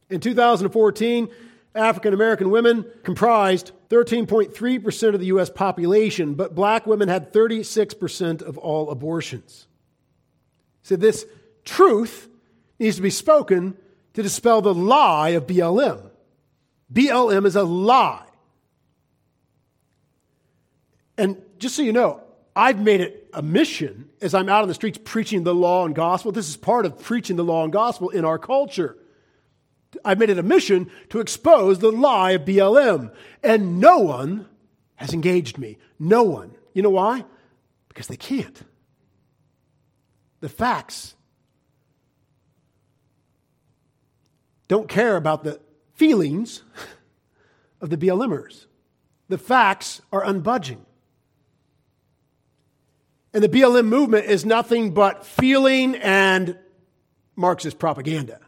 In 2014, African American women comprised 13.3% of the U.S. population, but black women had 36% of all abortions. So, this truth needs to be spoken to dispel the lie of BLM. BLM is a lie. And just so you know, I've made it a mission as I'm out on the streets preaching the law and gospel. This is part of preaching the law and gospel in our culture. I've made it a mission to expose the lie of BLM. And no one has engaged me. No one. You know why? Because they can't. The facts don't care about the feelings *laughs* of the BLMers. The facts are unbudging. And the BLM movement is nothing but feeling and Marxist propaganda.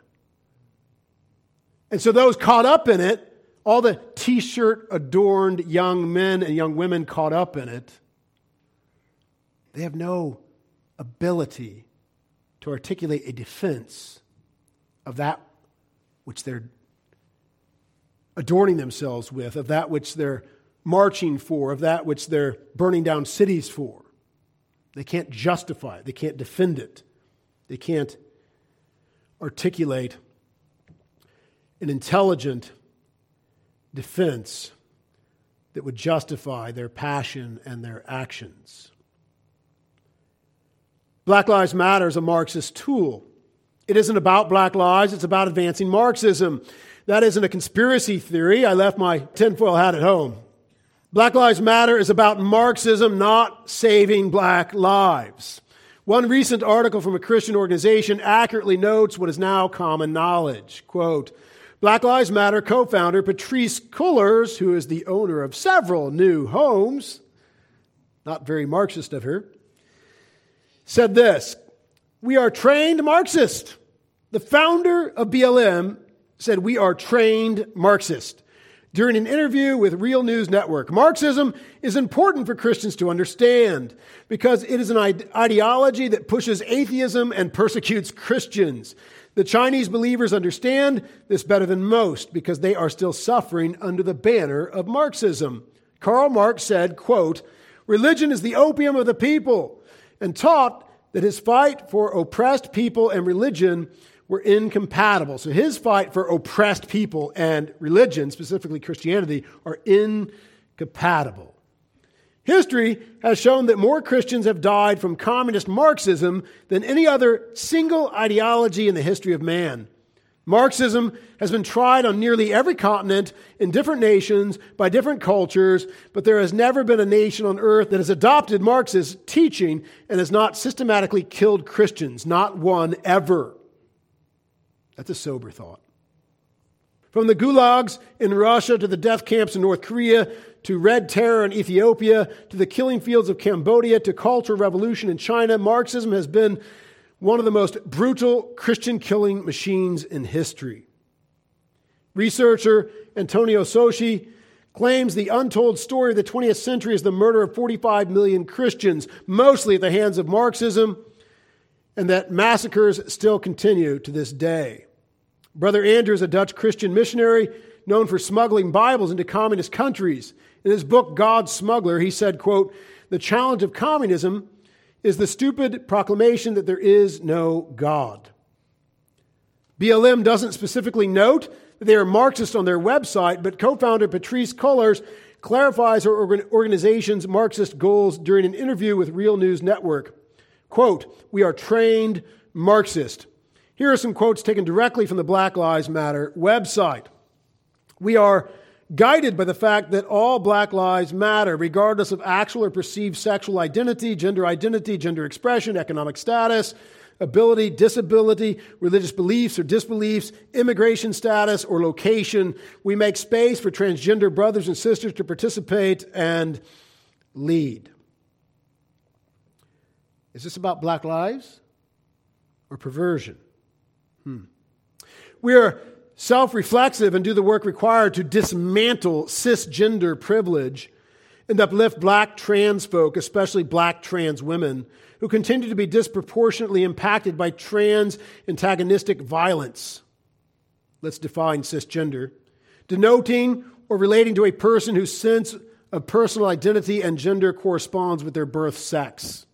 And so those caught up in it, all the t shirt adorned young men and young women caught up in it, they have no ability to articulate a defense of that which they're adorning themselves with, of that which they're marching for, of that which they're burning down cities for. They can't justify it, they can't defend it, they can't articulate an intelligent defense that would justify their passion and their actions. Black Lives Matter is a Marxist tool. It isn't about black lives, it's about advancing Marxism. That isn't a conspiracy theory. I left my tinfoil hat at home. Black Lives Matter is about Marxism not saving black lives. One recent article from a Christian organization accurately notes what is now common knowledge. Quote, Black Lives Matter co founder Patrisse Cullors, who is the owner of several new homes, not very Marxist of her, said this We are trained Marxist. The founder of BLM said, We are trained Marxist. During an interview with Real News Network, Marxism is important for Christians to understand because it is an ideology that pushes atheism and persecutes Christians. The Chinese believers understand this better than most because they are still suffering under the banner of Marxism. Karl Marx said, quote, Religion is the opium of the people, and taught that his fight for oppressed people and religion were incompatible. So his fight for oppressed people and religion, specifically Christianity, are incompatible. History has shown that more Christians have died from communist Marxism than any other single ideology in the history of man. Marxism has been tried on nearly every continent, in different nations, by different cultures, but there has never been a nation on earth that has adopted Marxist teaching and has not systematically killed Christians. Not one ever. That's a sober thought. From the gulags in Russia to the death camps in North Korea to Red Terror in Ethiopia to the killing fields of Cambodia to Cultural Revolution in China, Marxism has been one of the most brutal Christian killing machines in history. Researcher Antonio Socci claims the untold story of the 20th century is the murder of 45 million Christians, mostly at the hands of Marxism, and that massacres still continue to this day. Brother Andrew is a Dutch Christian missionary known for smuggling Bibles into communist countries. In his book, God's Smuggler, he said, quote, The challenge of communism is the stupid proclamation that there is no God. BLM doesn't specifically note that they are Marxist on their website, but co founder Patrisse Cullors clarifies her organization's Marxist goals during an interview with Real News Network. Quote, We are trained Marxist. Here are some quotes taken directly from the Black Lives Matter website. We are guided by the fact that all black lives matter, regardless of actual or perceived sexual identity, gender identity, gender expression, economic status, ability, disability, religious beliefs or disbeliefs, immigration status, or location. We make space for transgender brothers and sisters to participate and lead. Is this about black lives or perversion? Hmm. We are self reflexive and do the work required to dismantle cisgender privilege and uplift black trans folk, especially black trans women, who continue to be disproportionately impacted by trans antagonistic violence. Let's define cisgender. denoting or relating to a person whose sense of personal identity and gender corresponds with their birth sex.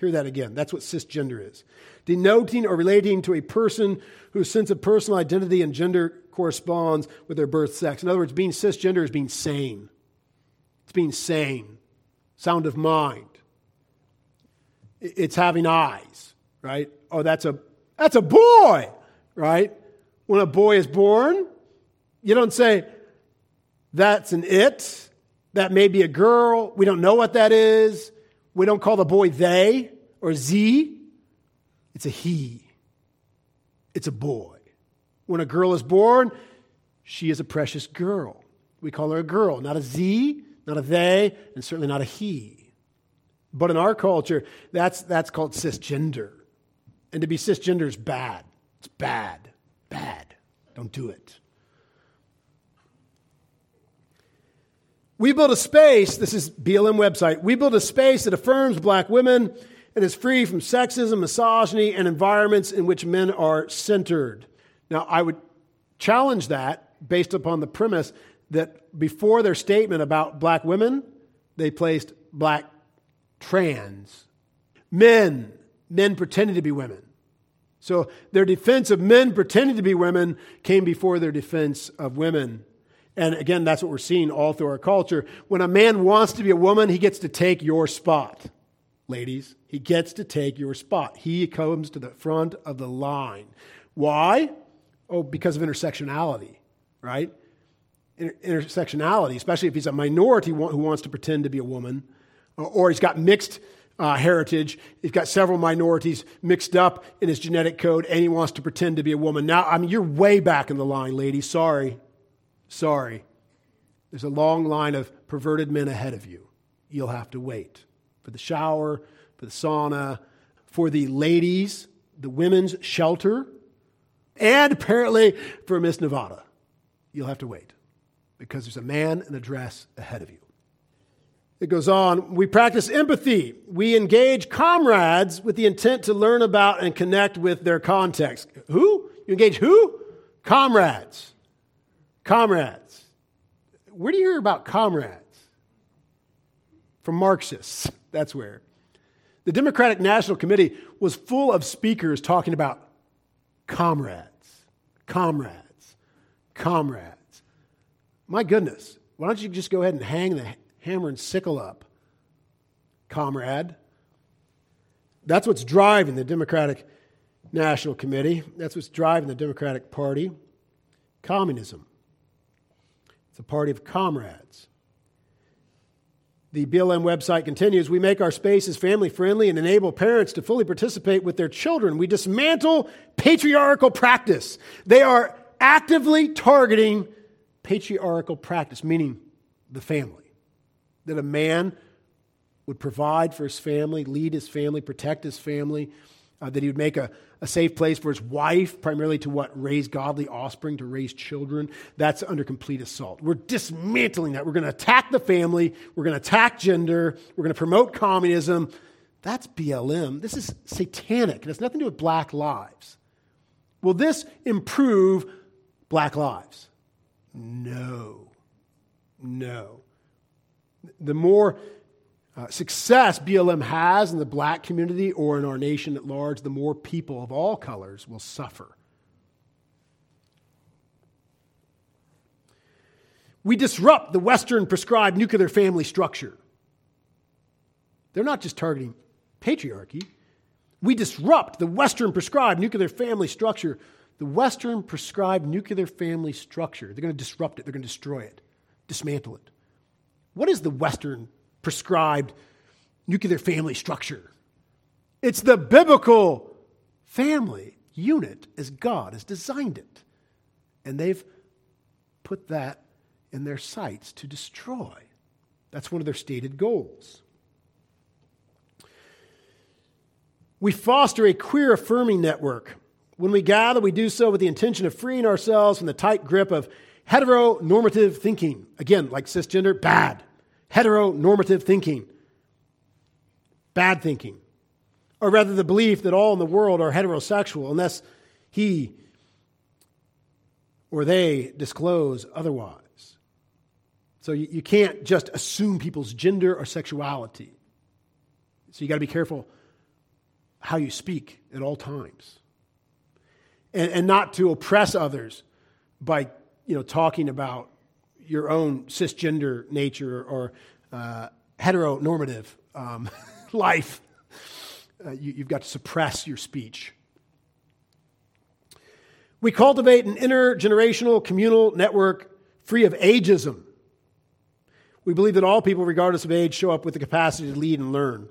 Hear that again. That's what cisgender is. Denoting or relating to a person whose sense of personal identity and gender corresponds with their birth sex. In other words, being cisgender is being sane. It's being sane, sound of mind. It's having eyes, right? Oh, that's a that's a boy, right? When a boy is born, you don't say that's an it. That may be a girl. We don't know what that is. We don't call the boy they or z. It's a he. It's a boy. When a girl is born, she is a precious girl. We call her a girl, not a z, not a they, and certainly not a he. But in our culture, that's, that's called cisgender. And to be cisgender is bad. It's bad. Bad. Don't do it. We build a space, this is BLM website, we build a space that affirms black women and is free from sexism, misogyny, and environments in which men are centered. Now, I would challenge that based upon the premise that before their statement about black women, they placed black trans men, men pretending to be women. So their defense of men pretending to be women came before their defense of women. And again, that's what we're seeing all through our culture. When a man wants to be a woman, he gets to take your spot. Ladies, he gets to take your spot. He comes to the front of the line. Why? Oh, because of intersectionality, right? Inter- intersectionality, especially if he's a minority who wants to pretend to be a woman, or he's got mixed uh, heritage. He's got several minorities mixed up in his genetic code, and he wants to pretend to be a woman. Now, I mean, you're way back in the line, ladies. Sorry. Sorry. There's a long line of perverted men ahead of you. You'll have to wait for the shower, for the sauna, for the ladies, the women's shelter, and apparently for Miss Nevada. You'll have to wait because there's a man in a dress ahead of you. It goes on, we practice empathy. We engage comrades with the intent to learn about and connect with their context. Who? You engage who? Comrades. Comrades. Where do you hear about comrades? From Marxists. That's where. The Democratic National Committee was full of speakers talking about comrades, comrades, comrades. My goodness, why don't you just go ahead and hang the hammer and sickle up, comrade? That's what's driving the Democratic National Committee. That's what's driving the Democratic Party. Communism. A party of comrades. The BLM website continues We make our spaces family friendly and enable parents to fully participate with their children. We dismantle patriarchal practice. They are actively targeting patriarchal practice, meaning the family. That a man would provide for his family, lead his family, protect his family, uh, that he would make a, a safe place for his wife, primarily to what? Raise godly offspring, to raise children. That's under complete assault. We're dismantling that. We're going to attack the family. We're going to attack gender. We're going to promote communism. That's BLM. This is satanic. It has nothing to do with black lives. Will this improve black lives? No. No. The more uh, success BLM has in the black community or in our nation at large, the more people of all colors will suffer. We disrupt the Western prescribed nuclear family structure. They're not just targeting patriarchy. We disrupt the Western prescribed nuclear family structure. The Western prescribed nuclear family structure. They're going to disrupt it, they're going to destroy it, dismantle it. What is the Western prescribed nuclear family structure. It's the biblical family unit as God has designed it. And they've put that in their sights to destroy. That's one of their stated goals. We foster a queer affirming network. When we gather, we do so with the intention of freeing ourselves from the tight grip of heteronormative thinking. Again, like cisgender, bad heteronormative thinking, bad thinking, or rather the belief that all in the world are heterosexual unless he or they disclose otherwise. So you, you can't just assume people's gender or sexuality. So you got to be careful how you speak at all times. And, and not to oppress others by you know, talking about your own cisgender nature or uh, heteronormative um, *laughs* life. Uh, you, you've got to suppress your speech. We cultivate an intergenerational communal network free of ageism. We believe that all people, regardless of age, show up with the capacity to lead and learn.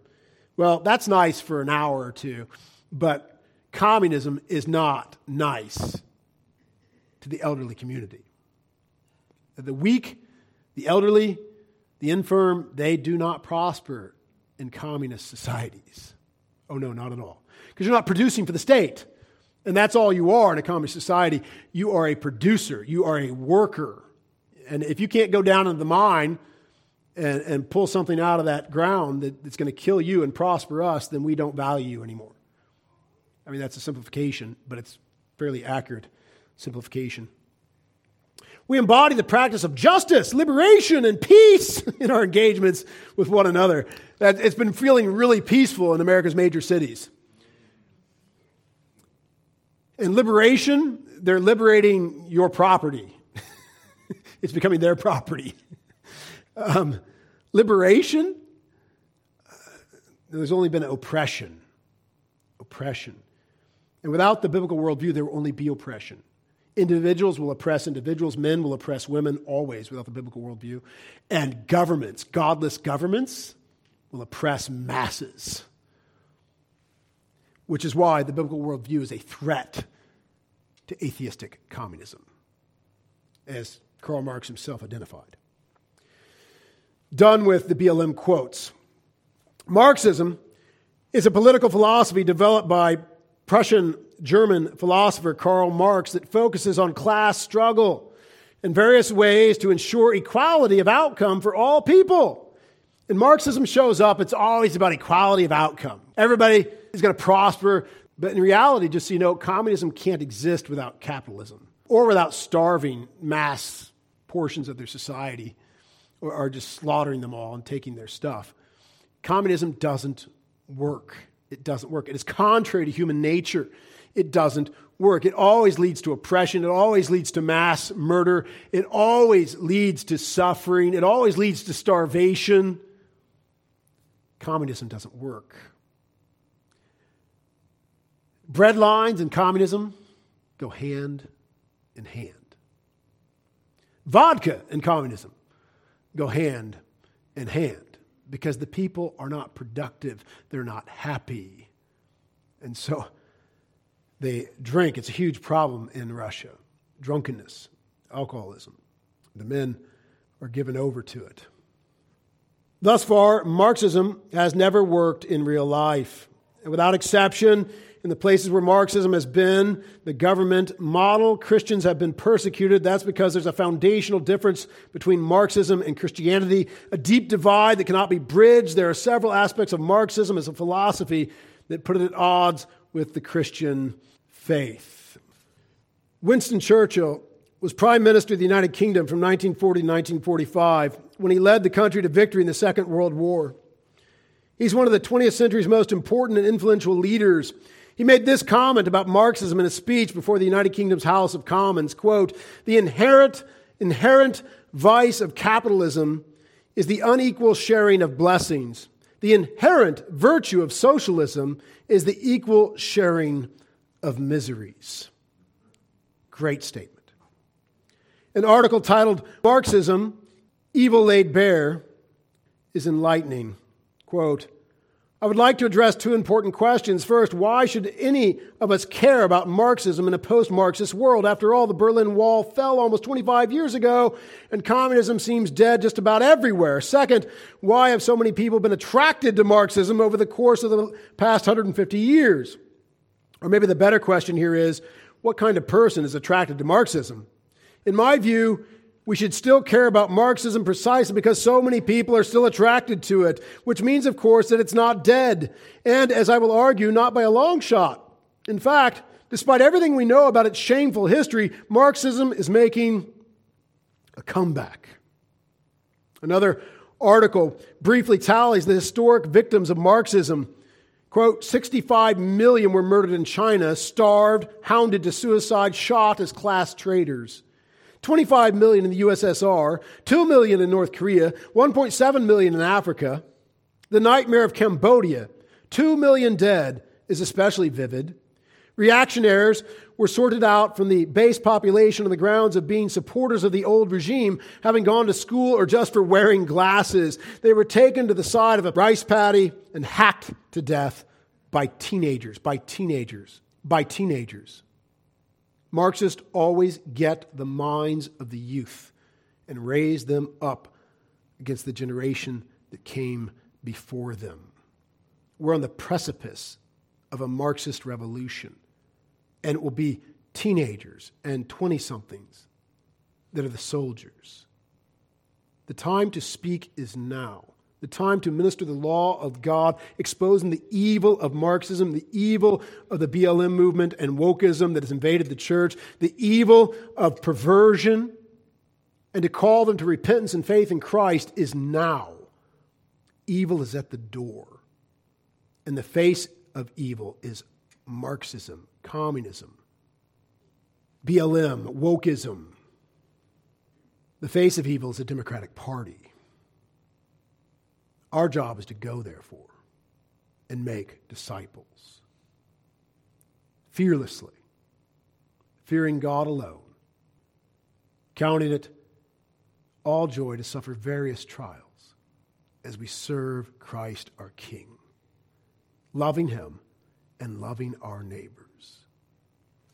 Well, that's nice for an hour or two, but communism is not nice to the elderly community. The weak, the elderly, the infirm, they do not prosper in communist societies. Oh, no, not at all. Because you're not producing for the state. And that's all you are in a communist society. You are a producer, you are a worker. And if you can't go down into the mine and, and pull something out of that ground that, that's going to kill you and prosper us, then we don't value you anymore. I mean, that's a simplification, but it's fairly accurate simplification. We embody the practice of justice, liberation, and peace *laughs* in our engagements with one another. It's been feeling really peaceful in America's major cities. And liberation, they're liberating your property. *laughs* it's becoming their property. *laughs* Um, liberation, uh, there's only been oppression. Oppression. And without the biblical worldview, there will only be oppression. Individuals will oppress individuals, men will oppress women, always without the biblical worldview. And governments, godless governments, will oppress masses. Which is why the biblical worldview is a threat to atheistic communism, as Karl Marx himself identified. Done with the BLM quotes. Marxism is a political philosophy developed by Prussian German philosopher Karl Marx that focuses on class struggle and various ways to ensure equality of outcome for all people. And Marxism shows up, it's always about equality of outcome. Everybody is going to prosper, but in reality, just so you know, communism can't exist without capitalism or without starving mass portions of their society or, or just slaughtering them all and taking their stuff. Communism doesn't work. It doesn't work. It is contrary to human nature it doesn't work. It always leads to oppression. It always leads to mass murder. It always leads to suffering. It always leads to starvation. Communism doesn't work. Bread lines and communism go hand in hand. Vodka and communism go hand in hand because the people are not productive, they're not happy. And so they drink. It's a huge problem in Russia drunkenness, alcoholism. The men are given over to it. Thus far, Marxism has never worked in real life. Without exception, in the places where Marxism has been the government model, Christians have been persecuted. That's because there's a foundational difference between Marxism and Christianity, a deep divide that cannot be bridged. There are several aspects of Marxism as a philosophy that put it at odds with the Christian faith. Winston Churchill was Prime Minister of the United Kingdom from 1940 to 1945 when he led the country to victory in the Second World War. He's one of the 20th century's most important and influential leaders. He made this comment about Marxism in a speech before the United Kingdom's House of Commons, quote, "The inherent inherent vice of capitalism is the unequal sharing of blessings. The inherent virtue of socialism is the equal sharing of miseries. Great statement. An article titled Marxism Evil Laid Bare is enlightening. Quote, I would like to address two important questions. First, why should any of us care about Marxism in a post Marxist world? After all, the Berlin Wall fell almost 25 years ago, and communism seems dead just about everywhere. Second, why have so many people been attracted to Marxism over the course of the past 150 years? Or maybe the better question here is what kind of person is attracted to Marxism? In my view, we should still care about Marxism precisely because so many people are still attracted to it, which means, of course, that it's not dead. And as I will argue, not by a long shot. In fact, despite everything we know about its shameful history, Marxism is making a comeback. Another article briefly tallies the historic victims of Marxism. Quote, 65 million were murdered in China, starved, hounded to suicide, shot as class traitors. 25 million in the USSR, 2 million in North Korea, 1.7 million in Africa. The nightmare of Cambodia, 2 million dead, is especially vivid. Reactionaries were sorted out from the base population on the grounds of being supporters of the old regime, having gone to school or just for wearing glasses. They were taken to the side of a rice paddy and hacked to death by teenagers, by teenagers, by teenagers. Marxists always get the minds of the youth and raise them up against the generation that came before them. We're on the precipice of a Marxist revolution and it will be teenagers and 20 somethings that are the soldiers. The time to speak is now. The time to minister the law of God, exposing the evil of Marxism, the evil of the BLM movement and wokeism that has invaded the church, the evil of perversion, and to call them to repentance and faith in Christ is now. Evil is at the door. And the face of evil is Marxism, communism, BLM, wokeism. The face of evil is the Democratic Party. Our job is to go, therefore, and make disciples. Fearlessly, fearing God alone, counting it all joy to suffer various trials as we serve Christ our King, loving Him and loving our neighbors.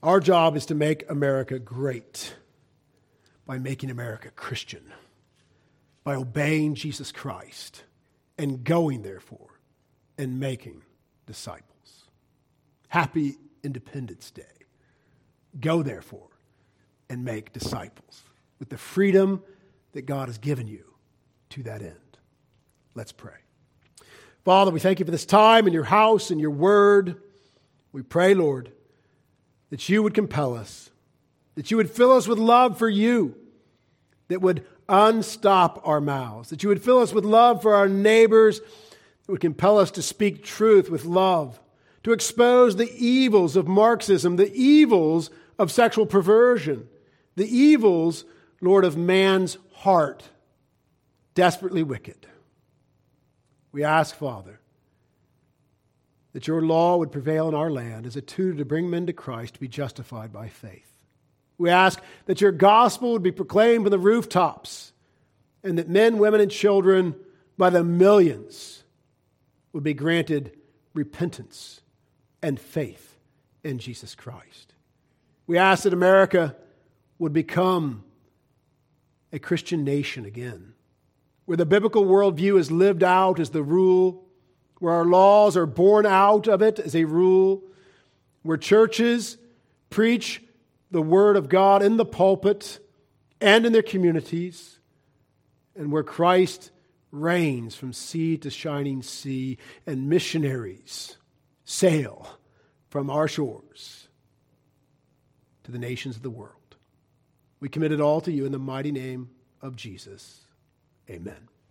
Our job is to make America great by making America Christian, by obeying Jesus Christ and going, therefore, and making disciples. Happy Independence Day. Go, therefore, and make disciples with the freedom that God has given you to that end. Let's pray. Father, we thank you for this time in your house and your word. We pray, Lord that you would compel us, that you would fill us with love for you, that would unstop our mouths, that you would fill us with love for our neighbors, that would compel us to speak truth with love, to expose the evils of Marxism, the evils of sexual perversion, the evils, Lord, of man's heart, desperately wicked. We ask, Father, that your law would prevail in our land as a tutor to bring men to Christ to be justified by faith. We ask that your gospel would be proclaimed from the rooftops and that men, women, and children by the millions would be granted repentance and faith in Jesus Christ. We ask that America would become a Christian nation again, where the biblical worldview is lived out as the rule where our laws are born out of it as a rule, where churches preach the Word of God in the pulpit and in their communities, and where Christ reigns from sea to shining sea, and missionaries sail from our shores to the nations of the world. We commit it all to you in the mighty name of Jesus. Amen.